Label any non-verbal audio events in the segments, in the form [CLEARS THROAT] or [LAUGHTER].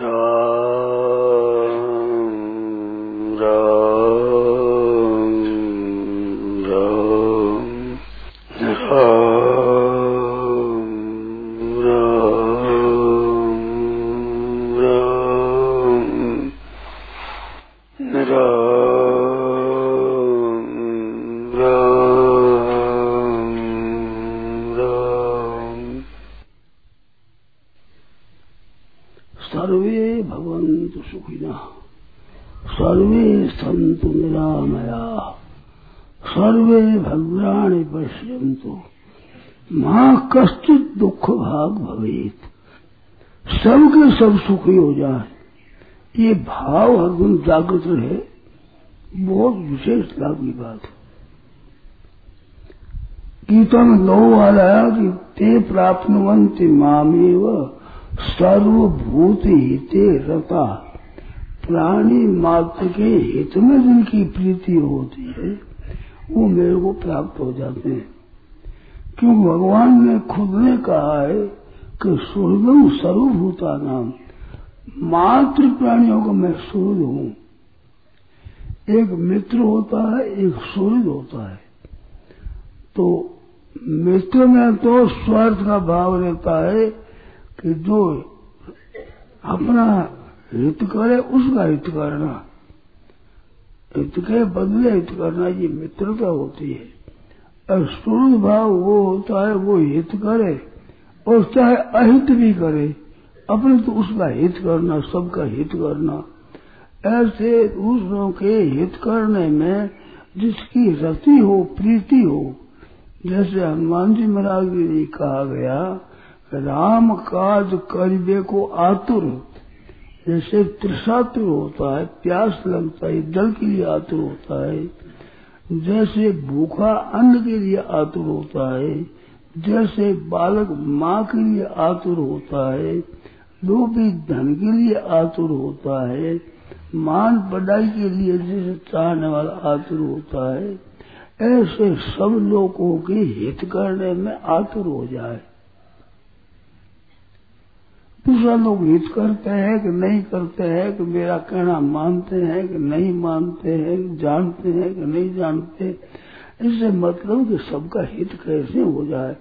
Sir सब सुखी हो जाए। ये भाव हर दिन जागृत रहे, बहुत विशेष लाभ की बात है। गीता में नौ वाल आया कि ते प्राप्तवंत मामेव, सर्वभूत हिते रता। प्राणी मात्र के हित में जिनकी प्रीति होती है, वो मेरे को प्राप्त हो जाते हैं। क्योंकि भगवान ने खुद ने कहा है सूर्यम सर्वभूता नाम। मात्र प्राणियों का मैं सूर्य हूँ। एक मित्र होता है, एक सूर्य होता है। तो मित्र में तो स्वार्थ का भाव रहता है कि जो अपना हित करे, उसका हित करना। हित के बदले हित करना, ये मित्रता होती है। और सूर्य भाव वो होता है, वो हित करे। और चाहे अहित भी करे, अपने तो उसका हित करना, सबका हित करना। ऐसे दूसरों के हित करने में जिसकी रति हो, प्रीति हो, जैसे हनुमान जी महाराज लिए कहा गया, राम काज करिबे को आतुर। जैसे त्रिशातुर होता है, प्यास लगता है, जल के लिए आतुर होता है। जैसे भूखा अन्न के लिए आतुर होता है जैसे बालक माँ के लिए आतुर होता है लोभी धन के लिए आतुर होता है, मान बढ़ाई के लिए जैसे चाहने वाला आतुर होता है, ऐसे सब लोगों के हित करने में आतुर हो जाए। दूसरा लोग हित करते हैं कि नहीं करते हैं, कि मेरा कहना मानते हैं, कि नहीं मानते हैं, जानते हैं, कि नहीं जानते इससे मतलब कि सबका हित कैसे हो जाए?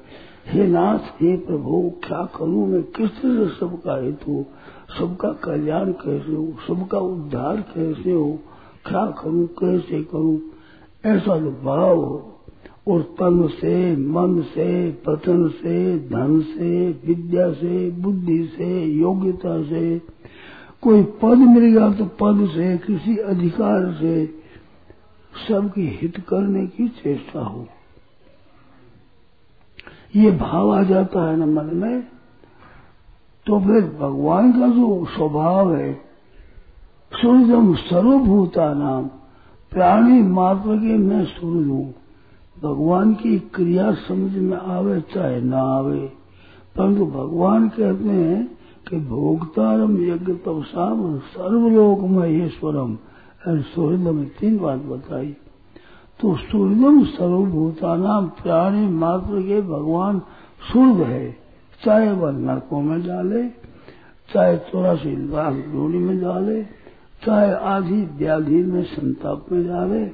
हे नाथ, हे प्रभु, क्या करूँ मैं? किस तरह से सबका हित हो? सबका कल्याण कैसे हो? सबका उद्धार कैसे हो? क्या करूँ? कैसे करूँ? ऐसा जो भाव हो और तन से, मन से पतन से, धन से, विद्या से, बुद्धि से, योग्यता से कोई पद मिल गया तो पद से, किसी अधिकार से सबकी हित करने की चेष्टा हो। ये भाव आ जाता है न मन में तो फिर भगवान का जो स्वभाव है, सूर्यम सर्वभूता नाम, प्राणी मात्र के मैं सूर्य हूँ। भगवान की क्रिया समझ में आवे चाहे ना आवे, परंतु भगवान कहते हैं कि भोगतारम यज्ञ तपसाम सर्वलोक सूर्य में तीन बात बताई। तो सूर्यम सर्वभूतानाम प्राणी मात्र के भगवान सूर्य है। चाहे वह नरकों में डाले, चाहे चौरासी लाख जोड़ी में डाले, चाहे आधी व्याधि में संताप में डाले,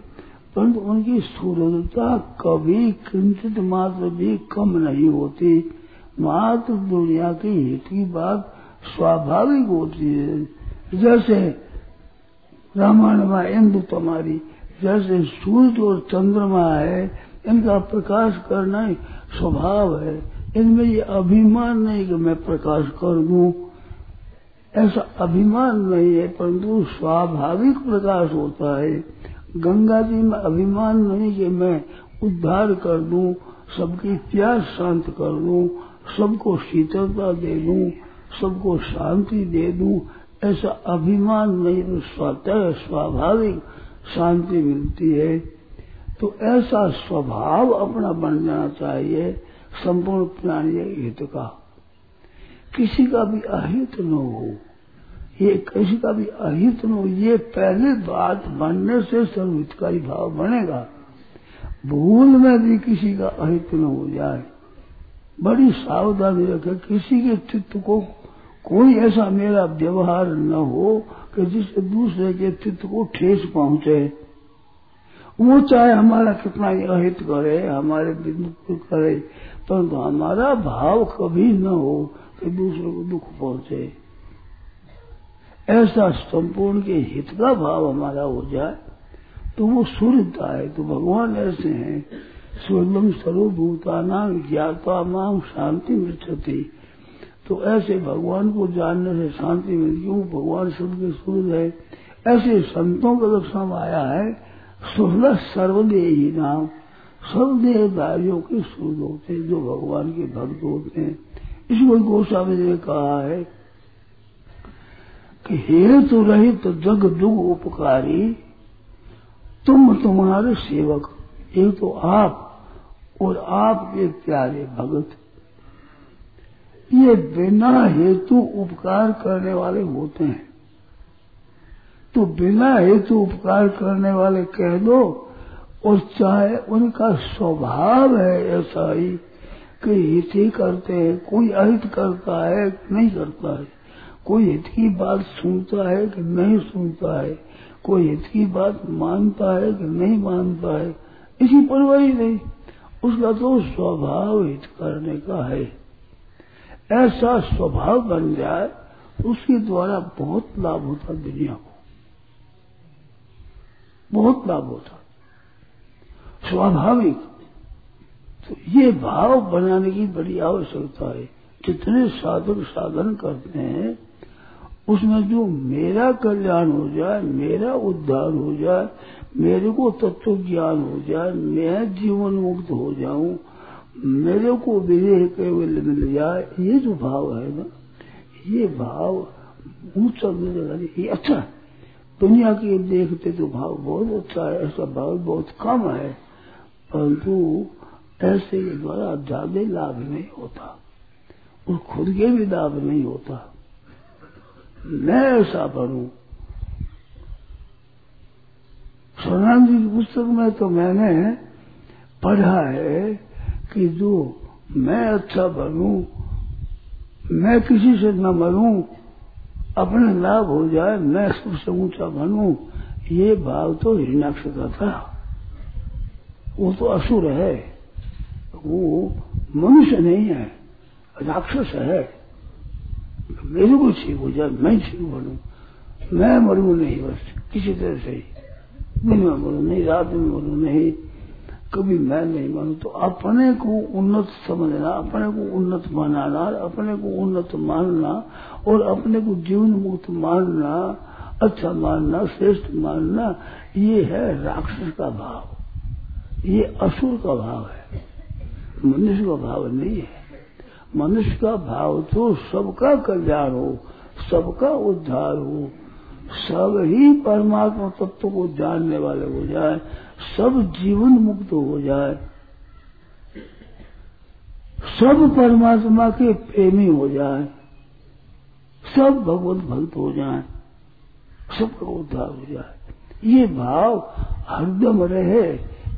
परंतु उनकी सूर्यता कभी किंचित मात्र भी कम नहीं होती। मात्र दुनिया की हित की बात स्वाभाविक होती है। जैसे रामायण में इंदु तुम्हारी जैसे सूर्य और चंद्रमा है, इनका प्रकाश करना स्वभाव है। इनमें ये अभिमान नहीं कि मैं प्रकाश कर दू। ऐसा अभिमान नहीं है, परंतु स्वाभाविक प्रकाश होता है। गंगा जी में अभिमान नहीं कि मैं उद्धार कर दू, सबकी प्यास शांत कर दू, सबको शीतलता दे दू, सबको शांति दे दू। ऐसा अभिमान नहीं, स्वतः स्वाभाविक शांति मिलती है। तो ऐसा स्वभाव अपना बन जाना चाहिए, संपूर्ण प्राणी हित का। किसी का भी अहित न हो, ये किसी का भी अहित न हो, ये पहले बात बनने से सर्वहितकारी भाव बनेगा। भूल में भी किसी का अहित न हो जाए। बड़ी सावधानी रखे, किसी के चित्त को कोई ऐसा मेरा व्यवहार न हो कि जिससे दूसरे के चित्त को ठेस पहुँचे। वो चाहे हमारा कितना अहित करे, हमारे बिंदु करे, परंतु हमारा भाव कभी न हो कि दूसरे को दुख पहुँचे। ऐसा संपूर्ण के हित का भाव हमारा हो जाए तो वो सूर्यता है तो भगवान ऐसे हैं। सूर्यम सर्वभूता नाम ज्ञाता मांग शांति मृक्षति तो ऐसे भगवान को जानने से शांति मिलती हूँ। भगवान शुद्ध के सूर्य है। ऐसे संतों का लक्षण आया है सुहृद सर्वदेही नाम सर्वदेहदारियों के सूर्य होते हैं, जो भगवान के भक्त होते हैं। इसको गोस्वामी ने कहा है कि हेतु रहित जग दुग उपकारी, तुम तुम्हारे सेवक एक तो आप और आपके प्यारे भगत। ये बिना हेतु उपकार करने वाले होते हैं। तो बिना हेतु उपकार करने वाले कह दो, और चाहे उनका स्वभाव है ऐसा ही कि हित ही करते हैं, कोई अहित करता है नहीं करता है। कोई हित की बात सुनता है कि नहीं सुनता है। कोई हित की बात मानता है कि नहीं मानता है। इसी परवाह नहीं, उसका तो स्वभाव हित करने का है। ऐसा स्वभाव बन जाए, उसके द्वारा बहुत लाभ होता दुनिया को। बहुत लाभ होता। स्वाभाविक। तो ये भाव बनाने की बड़ी आवश्यकता है। जितने साधक साधन करते हैं, उसमें जो मेरा कल्याण हो जाए, मेरा उद्धार हो जाए, मेरे को तत्व ज्ञान हो जाए, मैं जीवन मुक्त हो जाऊँ मेरे को विदेह केवल मिल जाए ये जो भाव है ना, ये भाव ऊँचा ये अच्छा दुनिया के देखते तो भाव बहुत अच्छा है, ऐसा भाव बहुत कम है। परंतु ऐसे के द्वारा ज़्यादा लाभ नहीं होता और खुद के भी लाभ नहीं होता। मैं ऐसा बनू। सोनाम जी की पुस्तक में तो मैंने पढ़ा है कि जो मैं अच्छा बनू, मैं किसी से न मरूं अपने लाभ हो जाए, मैं सबसे ऊँचा बनू, ये भाव तो हिरणाक्ष का था। वो तो असुर है, वो मनुष्य नहीं है, राक्षस है। मेरे को ठीक हो जाए, मैं ठीक बनू। मैं मरू नहीं बस, किसी तरह से। दिन में मरू नहीं, रात में मरू नहीं कभी मैं नहीं मानू तो अपने को उन्नत समझना, अपने को उन्नत बनाना, अपने को उन्नत मानना और अपने को जीवन मुक्त मानना अच्छा मानना, श्रेष्ठ मानना, ये है राक्षस का भाव। ये असुर का भाव है। मनुष्य का भाव नहीं है। मनुष्य का भाव तो सबका कल्याण हो, सबका उद्धार हो सब ही परमात्मा तत्व को जानने वाले हो जाए, सब जीवन मुक्त हो जाए, सब परमात्मा के प्रेमी हो जाए, सब भगवत भक्त हो जाए सबका उद्धार हो जाए। ये भाव हरदम रहे,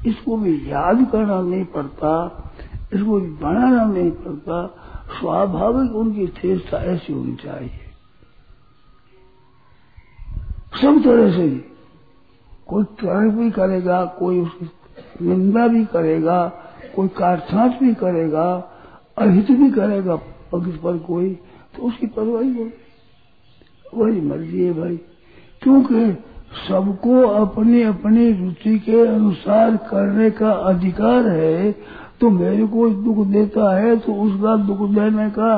इसको भी याद करना नहीं पड़ता, इसको भी बनाना नहीं पड़ता। स्वाभाविक उनकी चेष्टा ऐसी होनी चाहिए। सब तरह से कोई ट्रक भी करेगा, कोई उसकी निंदा भी करेगा, कोई काटछाट भी करेगा, अहित भी करेगा पग पर कोई तो उसकी परवाही हो वही मर्ज़ी है भाई। क्योंकि सबको अपनी अपनी रुचि के अनुसार करने का अधिकार है तो मेरे को दुख देता है तो उसका दुख देने का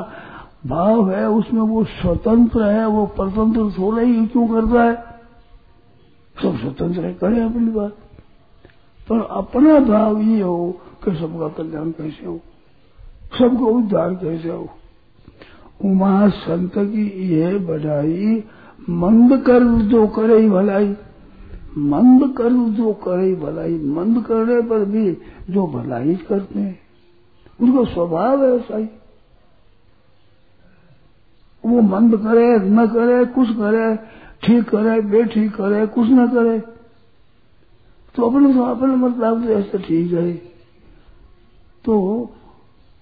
भाव है, उसमें वो स्वतंत्र है, वो परतंत्र थोड़ा ही क्यों करता है? सब स्वतंत्र है करे अपनी बात। पर अपना भाव ये हो कि सबका कल्याण कैसे हो, सबको उद्धार कैसे हो। उमा संत की ये बढ़ाई मंद कर जो करे भलाई, मंद कर जो करे भलाई, मंद करने पर भी जो भलाई करते हैं, उनका स्वभाव है ऐसा ही। वो मंद करे, न करे, कुछ करे ठीक करे, बेठीक करे, कुछ न करे। तो अपने तो अपने मतलब तो ऐसा ठीक है। तो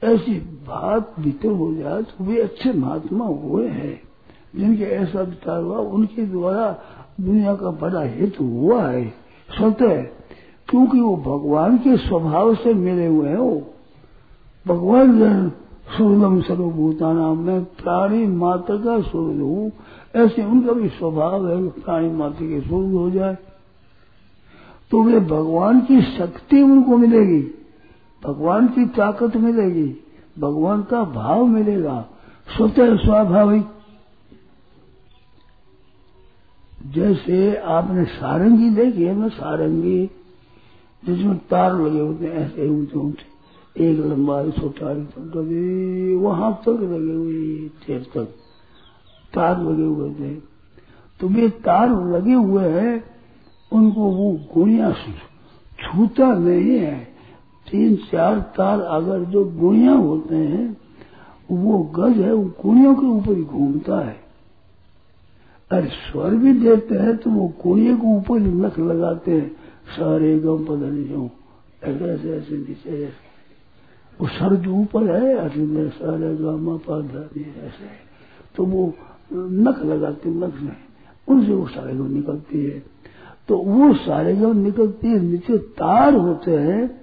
ऐसी बात भीतर हो जाए तो वे अच्छे महात्मा हुए हैं, जिनके ऐसा विचार हुआ, उनके द्वारा दुनिया का बड़ा हित हुआ है। स्वतः क्योंकि वो भगवान के स्वभाव से मिले हुए हैं वो। भगवान जन सूर्यम सर्वभूता मैं प्राणी मात्र का सूर्य हूँ। ऐसे उनका भी स्वभाव है प्राणी मात्र के सूर्य हो जाए। तो वे भगवान की शक्ति उनको मिलेगी, भगवान की ताकत मिलेगी, भगवान का भाव मिलेगा, स्वतः स्वाभाविक। जैसे आपने सारंगी देखी है ना, सारंगी, जिसमें तार लगे होते हैं, ऐसे ऊँचे ऊँचे एक लंबा छोटा वहाँ तक लगे हुए चेर तक। तार लगे हुए थे। तो वे तार लगे हुए हैं, उनको वो गुड़िया छूता नहीं है। तीन, चार तार अगर जो गुड़िया होते हैं, वो गज है, वो गुड़ियों के ऊपर ही घूमता है। अरे स्वर भी देते हैं तो वो कुड़िए के ऊपर नख लगाते हैं। सारे गम पता नहीं जो ऐसे ऐसे ऐसे नीचे ऐसे। वो सर जो ऊपर है, अरे सारे गामा पाधानी ऐसे। तो वो नख लगाते नख में। उनसे वो सारे गम निकलती है। तो वो सारे गम निकलती है, नीचे तार होते हैं।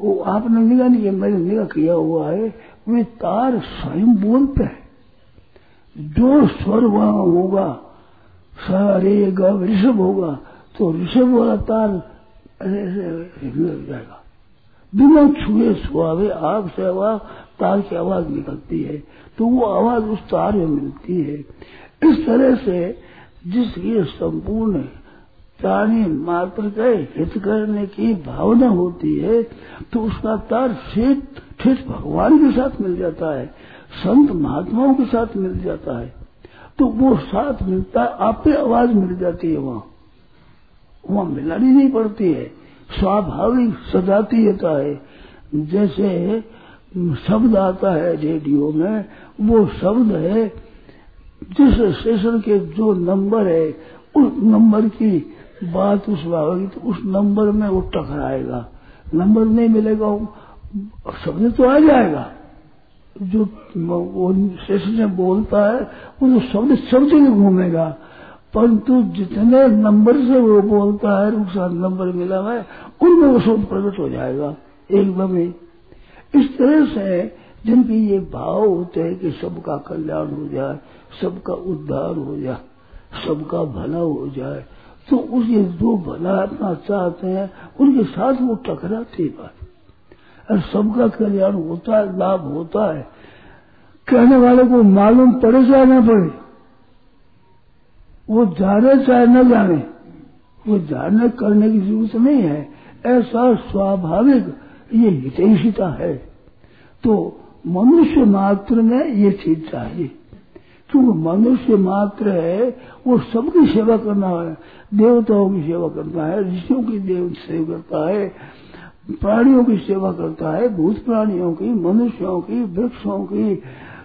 वो आपने निगाह नहीं किया, मैंने निगाह किया हुआ है। वे तार स्वयं बोलते हैं। जो स्वर वहाँ होगा, सारे ग ऋषभ होगा तो ऋषभ वाला तार ऐसे जाएगा। बिना छुए सुहावे आग से आवाज़ तार की आवाज़ निकलती है तो वो आवाज़ उस तार में मिलती है। इस तरह से जिसकी संपूर्ण प्राणी मात्र के हित करने की भावना होती है तो उसका तार ठेठ ठेठ भगवान के साथ मिल जाता है, संत महात्माओं के साथ मिल जाता है। तो वो साथ मिलता है, आप पे आवाज़ मिल जाती है वहाँ। वहाँ मिलानी नहीं पड़ती है। स्वाभाविक सजाती रहता है। जैसे शब्द आता है रेडियो में, वो शब्द है जिस स्टेशन के जो नंबर है, उस नंबर की बात उस तो उस नंबर में वो टकराएगा। नंबर नहीं मिलेगा शब्द तो आ जाएगा। जो वो स्टेशन में बोलता है, वो तो शब्द शब्द में घूमेगा। परंतु जितने नंबर से वो बोलता है उसका नंबर मिला है, उनमें वो शब्द प्रकट हो जाएगा। एकदम ही इस तरह से जिनके ये भाव होते हैं कि सबका कल्याण हो जाए, सबका उद्धार हो जाए, सबका भला हो जाए तो उस ये जो भला अपना चाहते हैं, उनके साथ वो टकराते बात। और सबका कल्याण होता है, लाभ होता है। कहने वाले को मालूम पड़े चाहे न पड़े। वो जाने चाहे न जाने, वो जाने करने की ज़रूरत नहीं है। ऐसा स्वाभाविक ये हितैषिता है तो मनुष्य मात्र में ये चीज़ चाहिए। क्योंकि मनुष्य मात्र है, वो सबकी सेवा करना है, देवताओं की सेवा करता है, ऋषियों की देव सेवा करता है, प्राणियों की सेवा करता है, भूत प्राणियों की, मनुष्यों की, वृक्षों की,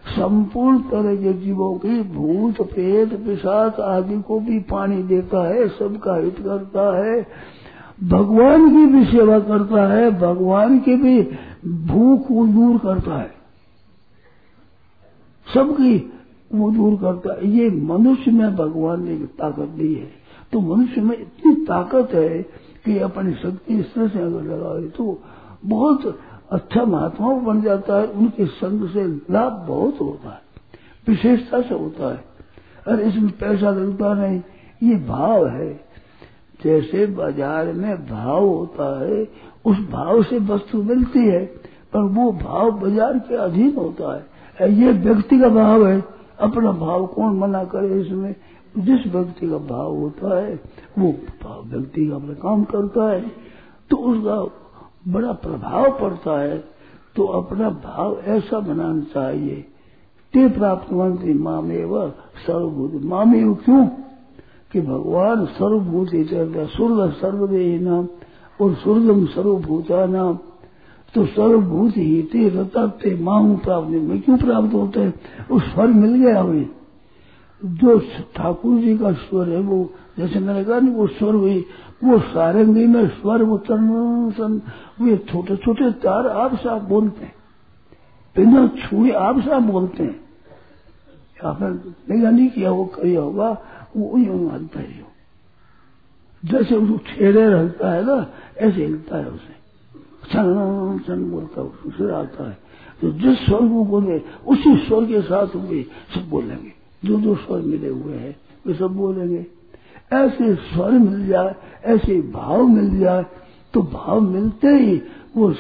संपूर्ण तरह के जीवों की, भूत, प्रेत, पिशाच आदि को भी पानी देता है, सबका हित करता है। भगवान की भी सेवा करता है, भगवान की भी भूख को दूर करता है। सबकी वो दूर करता है। ये मनुष्य में भगवान ने ताकत दी है। तो मनुष्य में इतनी ताकत है कि अपनी शक्ति इस तरह से अगर लगाए तो बहुत अच्छा महात्मा बन जाता है। उनके संग से लाभ बहुत होता है। विशेषता से होता है। और इसमें पैसा लगता नहीं। ये भाव है। जैसे बाज़ार में भाव होता है, उस भाव से वस्तु मिलती है, पर वो भाव बाज़ार के अधीन होता है। ये व्यक्ति का भाव है। अपना भाव कौन मना करे इसमें? जिस व्यक्ति का भाव होता है, वो भाव व्यक्ति का अपना काम करता है। तो उसका बड़ा प्रभाव पड़ता है। तो अपना भाव ऐसा बनाना चाहिए। ते प्राप्त मामे व सर्वभूत। मामे क्यों? कि भगवान सर्वभूत सूर्य सर्वदेह नाम और सूर्यम सर्वभूता नाम। तो सर्वभूत ही ते रतते मांग प्राप्त। में क्यों प्राप्त होते हैं? वो स्वर मिल गया हमें। जो ठाकुर जी का स्वर है, वो जैसे मैंने कहा नहीं वो स्वर हुई वो सारंगी में स्वर वे छोटे छोटे तार आप से आप बोलते हैं। बिना छुए आप साहब बोलते हैं। आपने नहीं किया वो किया होगा। वो यूँ मानता ही। हो जैसे उसको ठेरे रहता है ना, ऐसे हिलता है उसे। सन सन बोलता है उसे आता है। तो जिस स्वर को बोले, उसी स्वर के साथ वे सब बोलेंगे। जो जो स्वर मिले हुए हैं, वे सब बोलेंगे। ऐसे स्वर मिल जाए, ऐसे भाव मिल जाए तो भाव मिलते ही वो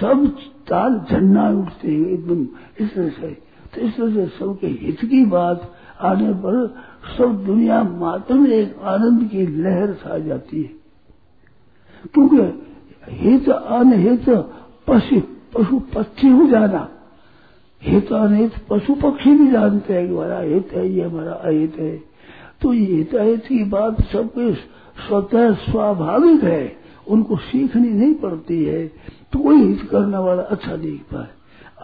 सब ताल झन्ना उठते हैं एकदम इस तरह से। तो इस से सबके हित की बात आने पर सब दुनिया मात्र में एक आनंद की लहर छा जाती है। क्योंकि हित अनहित पशु पशु पक्षी हो जाना, हित अनहित पशु पक्षी भी जानते हैं कि हमारा हित है, ये हमारा अहित है। तो ये हित अहित की बात सबके स्वतः स्वाभाविक है, उनको सीखनी नहीं पड़ती है तो कोई हित करने वाला अच्छा देख पाए।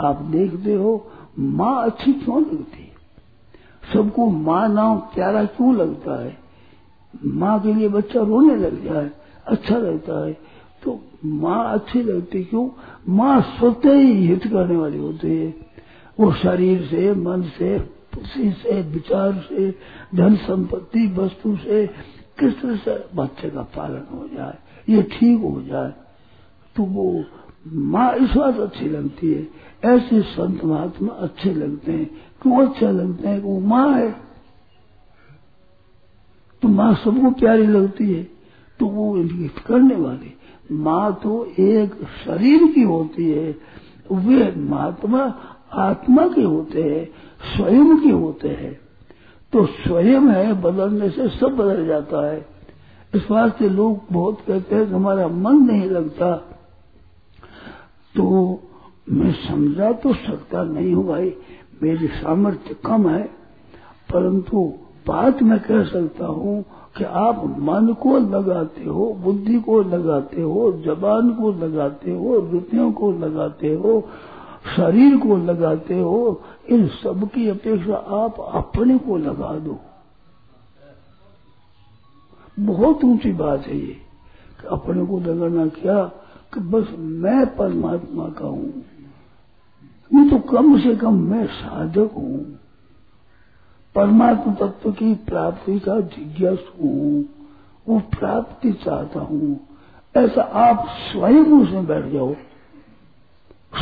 आप देखते हो माँ अच्छी क्यों लगती सबको माँ नाम प्यारा क्यों लगता है? माँ के लिए बच्चा रोने लग जाए अच्छा लगता है। तो माँ अच्छी लगती क्यों? माँ स्वतः ही हित करने वाली होती है। वो शरीर से, मन से खुशी से, विचार से, धन संपत्ति, वस्तु से किस तरह से बच्चे का पालन हो जाए, ये ठीक हो जाए। तो वो माँ इस बात अच्छी लगती है। ऐसे संत महात्मा अच्छे लगते हैं। क्यों अच्छे लगते हैं? वो माँ है। तो माँ सबको प्यारी लगती है। तो वो इनकी करने वाली। माँ तो एक शरीर की होती है। वे महात्मा आत्मा के होते हैं, स्वयं के होते हैं। तो स्वयं है, बदलने से सब बदल जाता है। इस से लोग बहुत कहते हैं कि हमारा मन नहीं लगता। तो मैं समझा तो सकता नहीं हूँ भाई, मेरी सामर्थ्य कम है, परंतु बात मैं कह सकता हूँ कि आप मन को लगाते हो, बुद्धि को लगाते हो, जबान को लगाते हो रुपयों को लगाते हो, शरीर को लगाते हो, इन सब की अपेक्षा आप अपने को लगा दो। बहुत ऊँची बात है ये, कि अपने को लगाना क्या कि बस मैं परमात्मा का हूँ। ये तो कम से कम मैं साधक हूँ। परमात्मा तत्व की प्राप्ति का जिज्ञास हूँ। वो प्राप्ति चाहता हूँ। ऐसा आप स्वयं उसमें बैठ जाओ।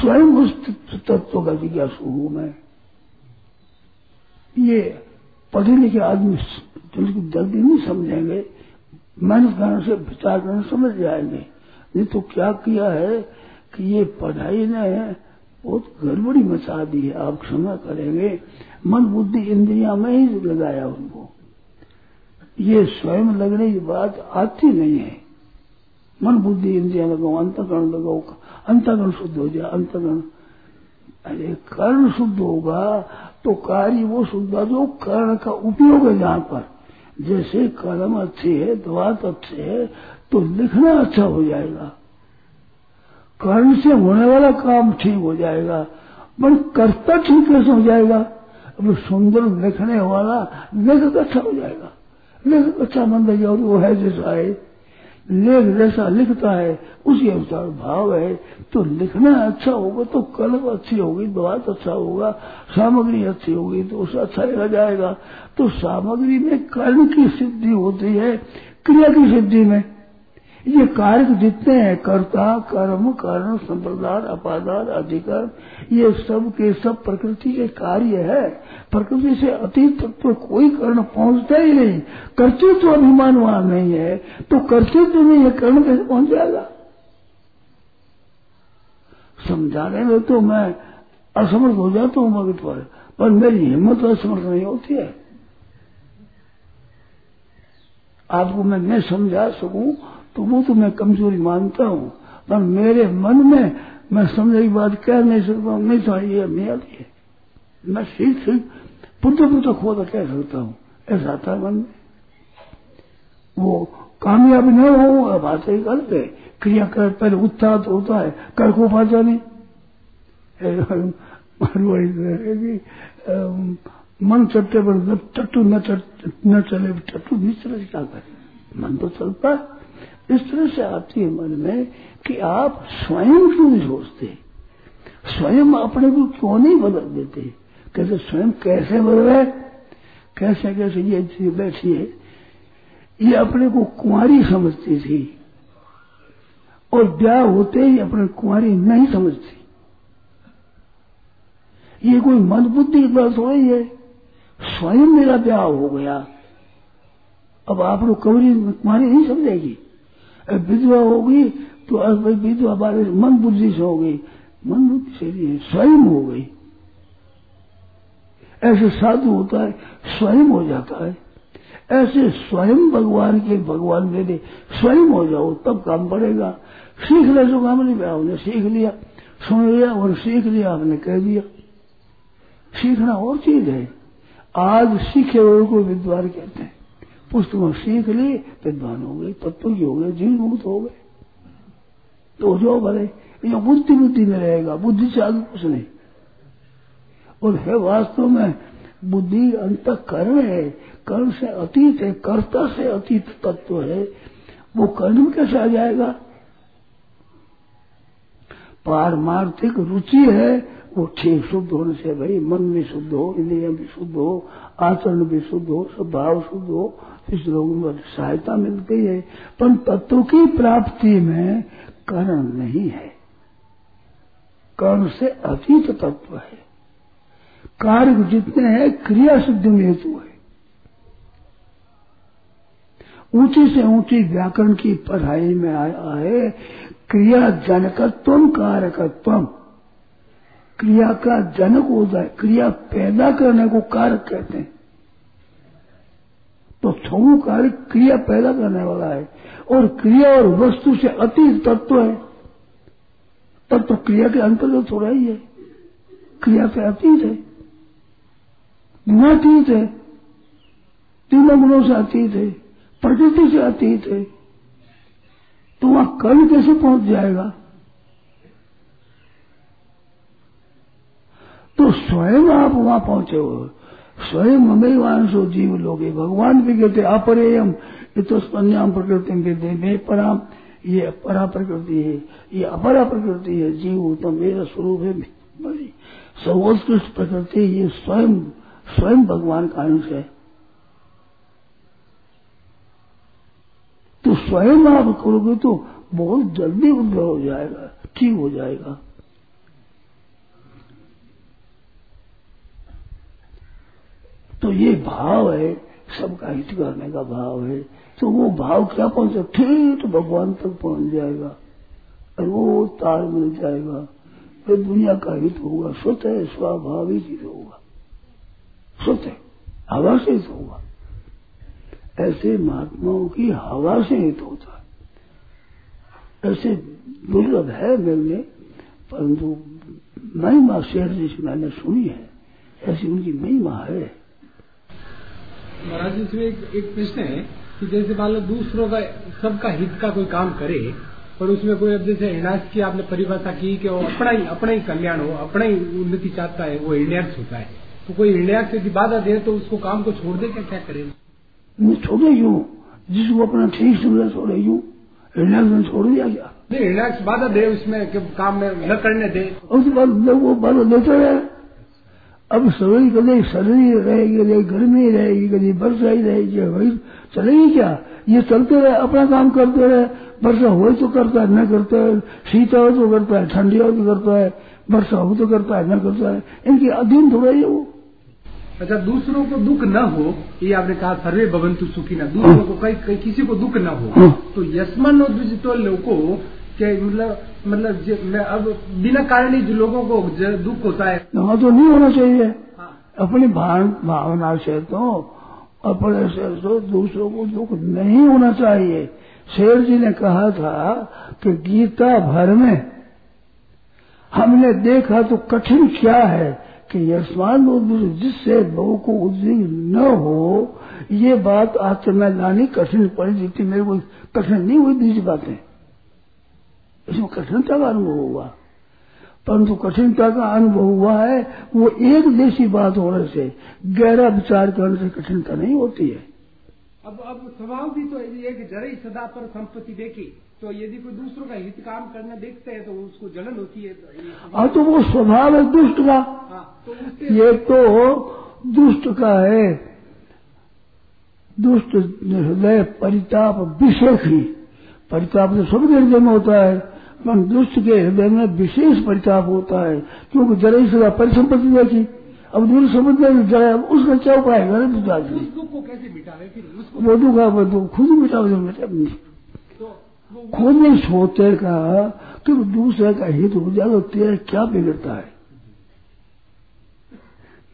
स्वयं उस तत्व का जिज्ञासु हूँ मैं। ये पढ़े लिखे आदमी जल्दी नहीं समझेंगे, मेहनत करने से विचार करने समझ जाएँगे। नहीं तो क्या किया है कि ये पढ़ाई ने बहुत गड़बड़ी मचा दी है, आप क्षमा करेंगे। मन बुद्धि इंद्रिया में ही लगाया उनको। ये स्वयं लगने की बात आती नहीं है। मन बुद्धि इंद्रिया लगाओ, अंतकरण लगाओ, अंतकरण शुद्ध हो जाए, अंतकरण। अरे कर्ण शुद्ध होगा तो कार्य वो शुद्ध जो कर्ण का उपयोग है जहाँ पर। जैसे कलम अच्छी है दवात अच्छे है तो लिखना अच्छा हो जाएगा। कर्ण से होने वाला काम ठीक हो जाएगा। मन कर्ता ठीक कैसे हो जाएगा। अब सुंदर लिखने वाला लेखक अच्छा हो जाएगा। लेखक अच्छा बन जाओ वो है जैसा है। लेख जैसा लिखता है, उसी अनुसार भाव है। तो लिखना अच्छा होगा तो कलम अच्छी होगी, बात अच्छा होगा, सामग्री अच्छी होगी तो उसे अच्छा लिखा जाएगा। तो सामग्री में कर्म की सिद्धि होती है, क्रिया की सिद्धि में। ये कार्य जितने हैं, कर्ता, कर्म, कर्ण संप्रदान अपादान, अधिकार, ये सब के सब प्रकृति के कार्य है। प्रकृति से अतीत तक तो कोई कर्ण पहुँचता ही नहीं। कर्तृत्व तो अभिमान वहाँ नहीं है तो कर्तव्य में ये कर्ण कैसे पहुँच जाएगा? समझाने में तो मैं असमर्थ हो जाता हूँ मगध पर पर मेरी हिम्मत असमर्थ नहीं होती है। आपको मैं न समझा सकूँ तो वो तो मैं कमज़ोरी मानता हूँ। पर मेरे मन में मैं समझे की बात कह नहीं सकता हूँ। नहीं तो ये नहीं आती है मैं सीख सीख पुत्र पुत्र खोद कह सकता हूँ। ऐसा था मन में। वो कामयाब न हो बात ही गलत है। क्रिया कर, पहले उत्साह तो होता है, कर को पाता नहीं। [LAUGHS] मन चट्टे पर टट्टू न चले टट्टू तरह से क्या करे? मन तो चलता है। इस तरह से आती है मन में कि आप स्वयं क्यों नहीं सोचते? स्वयं अपने को क्यों नहीं बदल देते? कैसे स्वयं कैसे बदले कैसे कैसे ये बैठी है? ये अपने को कुंवारी समझती थी। और ब्याह होते ही अपने कुंवारी नहीं समझती। ये कोई मन बुद्धि की बात हो रही है। स्वयं मेरा ब्याह हो गया। अब आप लोग कवरी कुमारी नहीं समझेगी। विधवा होगी तो विधवा बारे मन बुद्धि से हो गई। मन बुद्धि से नहीं, स्वयं हो गई। ऐसे साधु होता है, स्वयं हो जाता है। ऐसे स्वयं भगवान के, भगवान मेरे, स्वयं हो जाओ, तब काम पड़ेगा सीख ले जो काम नहीं पाया उन्हें सीख लिया, सुन लिया, और सीख लिया, आपने कह दिया। सीखना और चीज़ है। आज सीखे हुए को विद्वान कहते हैं। पुस्तकों सीख ली विद्वान हो गए तत्व हो गए जीव मुक्त हो गए। तो जो भले ये बुद्धि बुद्धि में रहेगा, बुद्धि से आगे कुछ नहीं। और है वास्तव में, बुद्धि अंत कर्ण है, कर्म से अतीत है, कर्ता से अतीत तत्व है, वो कर्ण में कैसे आ जाएगा? पारमार्थिक रुचि है, वो ठीक शुद्ध होने से भाई, मन भी शुद्ध हो, इंद्रिया भी शुद्ध हो, आचरण भी शुद्ध हो, स्वभाव शुद्ध हो इस लोगों में सहायता मिलती है, पर तत्व की प्राप्ति में कर्ण नहीं है। कर्ण से अतीत तत्व है। कार्य जितने हैं, क्रिया सिद्धि में हेतु है। ऊँची से ऊँची व्याकरण की पढ़ाई में है क्रिया जनकत्व कारकत्व क्रिया का जनक हो जाए, क्रिया पैदा करने को कारक कहते हैं। छऊ कार्य पैदा करने वाला है। और क्रिया और वस्तु से अतीत तत्व है। तब तो क्रिया के अंतर्गत थोड़ा ही है। क्रिया से अतीत है। गुणातीत है। तीनों गुणों से अतीत है। प्रकृति से अतीत है। तो वहाँ कल कैसे पहुँच जाएगा? तो स्वयं आप वहाँ पहुँचे हो। स्वयं हमें वांशो जीव लोगे। भगवान भी कहते अपरेयम ये तो स्पन्याम प्रकृति कहते मैं पराम, ये परा प्रकृति है, ये अपरा प्रकृति है, जीव तो मेरा स्वरूप है सर्वोत्कृष्ट प्रकृति, ये स्वयं स्वयं भगवान का अंश है। तो स्वयं आप करोगे तो बहुत जल्दी उद्भव हो जाएगा, ठीक हो जाएगा। तो ये भाव है, सबका हित करने का भाव है। तो वो भाव क्या पहुँचे ठीक भगवान तक पहुँच जाएगा। और वो तार मिल जाएगा। फिर दुनिया का हित होगा। स्वतः स्वाभाविक हित होगा। स्वतः हवा से हित होगा। ऐसे महात्माओं की हवा से हित होता है। ऐसे दुर्लभ है मिलने परंतु महिमा शेर जिस मैंने सुनी है, ऐसी उनकी महिमा है। महाराज इसमें एक, एक प्रश्न है कि जैसे मान लो दूसरों का सबका हित का कोई काम करे और उसमें कोई अब जैसे हिणास की आपने परिभाषा की कि वो अपना ही अपना ही कल्याण हो अपना ही उन्नति चाहता है वो हिण्यास होता है। तो कोई हिण्यास यदि बाधा दे तो उसको काम को छोड़ दे क्या क्या करे? छोड़े यू। जिसको अपना ठीक समझा छोड़े यू हिण्यास में छोड़ दिया क्या हिण्यास बाधा दे उसमें काम में न करने दे। उसके बाद वो बाधा देते रहे अब सवेरी कभी सर्दी रहेगी कभी गर्मी रहेगी कभी वर्षा ही रहेगी वही चलेगी क्या? ये चलते रहे अपना काम करते रहे। वर्षा हो तो करता है न करता है। शीत हो तो करता है ठंडी हो तो करता है। वर्षा हो तो करता है न करता है। इनकी अधीन थोड़ा ही वो। अच्छा दूसरों को दुख न हो ये आपने कहा सर्वे भवंतु सुखी ना। दूसरों को कहीं किसी को दुख न हो तो यशमन तो लोगों के मतलब मतलब मैं अब बिना कारण ही लोगों को दुख होता है। हाँ तो नहीं होना चाहिए। हाँ। अपनी भावना से तो अपने से तो दूसरों को दुख नहीं होना चाहिए। शेर जी ने कहा था कि गीता भर में हमने देखा तो कठिन क्या है कि यशमान जिससे लोगों को उद्विग्न न हो ये बात आज मैं लानी कठिन पड़ी जितनी मेरे को कठिन नहीं हुई दूसरी बातें। इसमें कठिनता का अनुभव हुआ। परंतु कठिनता का अनुभव हुआ है वो एक देशी बात होने से गहरा विचार करने से कठिनता नहीं होती है। अब अब स्वभाव भी तो ये कि जरा सदा पर संपत्ति देखी तो यदि कोई दूसरों का हित काम करना देखते हैं तो उसको जलन होती है तो हाँ तो वो स्वभाव है दुष्ट का। हाँ तो ये तो दुष्ट का है। दुष्ट हृदय परिताप विशेष ही। परिताप तो सबके हृदय में होता है। पर दुष्ट के हृदय में विशेष परिताप होता है क्योंकि जरा इसका परिसंपत्ति देखी। अब दूर समझ में जरा उसका क्या उपाय है? घर दुख को कैसे मिटावे फिर वो दुख है वो दुख खुद मिटाओ जो मिटा तो खुद नहीं सोचते का कि दूसरे का हित हो जाए तो तेरा क्या बिगड़ता है?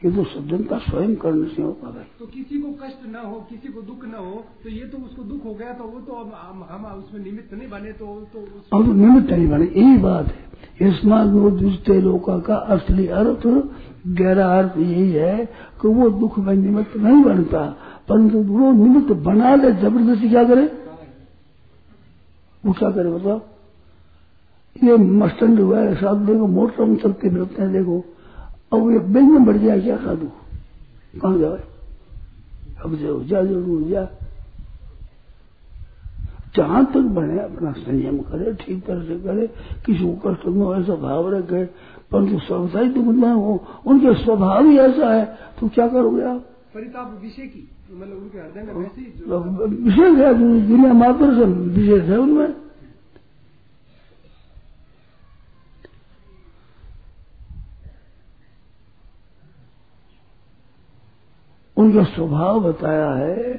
ये तो सज्जनता स्वयं करने से होता है। तो किसी को कष्ट न हो किसी को दुख न हो तो ये तो उसको दुख हो गया तो वो तो हम हम, हम उसमें निमित्त नहीं बने तो तो अब तो निमित्त नहीं बने यही बात है। इसमें दूसरे लोगों का असली अर्थ गहरा अर्थ यही है कि वो दुख में निमित्त नहीं बनता परंतु वो निमित्त बना ले ज़बरदस्ती क्या करे? वो क्या करे बताओ? ये मस्टंड हुआ है साथ देखो मोटर में चलते फिरते हैं देखो। अब ये बिल में बढ़ जाए क्या साधु कहाँ जाए अब जाओ जा ज़रूर जा। जहाँ तक बने अपना संयम करे ठीक तरह से करे किसी को कष्ट न ऐसा भाव रखे। परंतु सर्वसाई तो मतलब वो उनके स्वभाव ही ऐसा है तो क्या करोगे आप? परिताप विषय की मतलब उनके हृदय में ही विशेष है दुनिया मात्र से विशेष है उनमें। उनका स्वभाव बताया है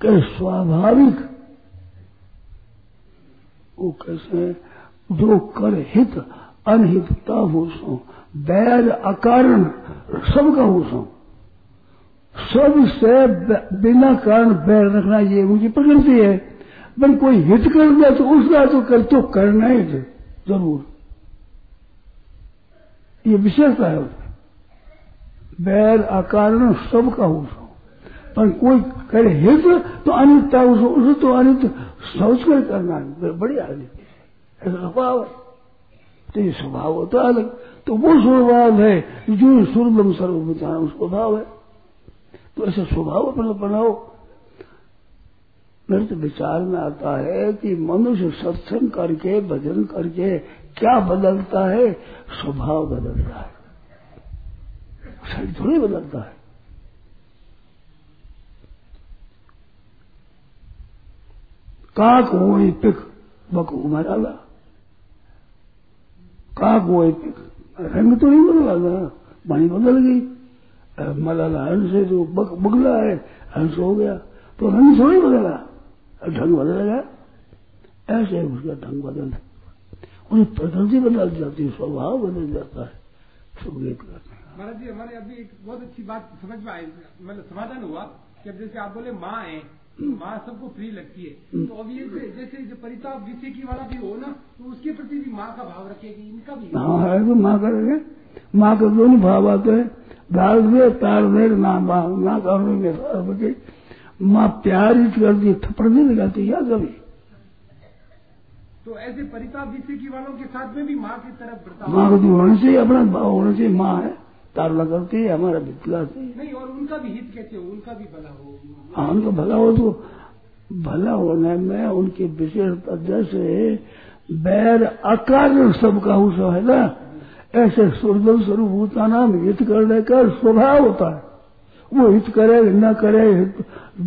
कि स्वाभाविक वो कैसे जो कर हित, अनहितता हो सो, बैर अकारण सबका हो सो। सबसे बिना कारण बैर रखना ये उनकी प्रकृति है। पर कोई हित कर दिया तो उसका तो कर तो करना ही ज़रूर। ये विशेषता है उसमें। बैर अकारण सबका हो सो। पर कोई करे हित तो अनितता उसको उसे तो अनित सोच कर करना बड़ी अनित है ऐसा स्वभाव है। तो ये स्वभाव होता है अलग। तो वो स्वभाव है, जो सुरदम सर्वभूतान स्वभाव है। तो ऐसा स्वभाव अपना बनाओ। मेरे तो विचार में आता है कि मनुष्य सत्संग करके, भजन करके क्या बदलता है? स्वभाव बदलता है। शरीर थोड़ी बदलता है। काक हो पिक, बक मराला काक हो पिक, रंग तो नहीं बदला ना, पानी बदल गई। मलाला हंस है जो बक, बगला है, हंस हो गया। तो रंग थोड़ी बदला। ढंग बदल गया। ऐसे उसका ढंग बदल। उन्हें प्रकृति बदल जाती है, स्वभाव बदल जाता है। हैं महाराज जी हमारे अभी एक बहुत अच्छी बात समझ में आई। मतलब समाधान हुआ कि अब जैसे आप बोले माँ है [CLEARS THROAT] माँ सबको प्रिय लगती है। तो अब ये जैसे जो परिताप विषय की वाला भी हो ना तो उसके प्रति भी माँ का भाव रखेगी इनका भी। हाँ है तो माँ करेंगे माँ का दोनों भाव आते हैं डाल दे तार दे ना माँ माँ का बचे। माँ प्यार ही करती थप्पड़ नहीं लगाती क्या कभी? तो ऐसे परिताप विषय की वालों के साथ में भी माँ की तरफ़ माँ को तो होना चाहिए अपना भाव होना चाहिए माँ है। तारला करती है हमारा बितला नहीं और उनका भी हित कहते हो? उनका भी भला हो हाँ उनका भला हो तो भला होने में उनके विशेष जैसे बैर अकारण सबका उस है ना। ऐसे सुरदल स्वरूप होता नाम हित करने का स्वभाव होता है। वो हित करे न करे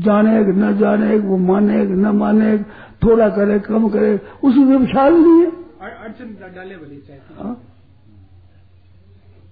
जाने न जाने वो माने न माने थोड़ा करे कम करे कोई ख्याल नहीं है। अड़चन डाले चाहे हाँ?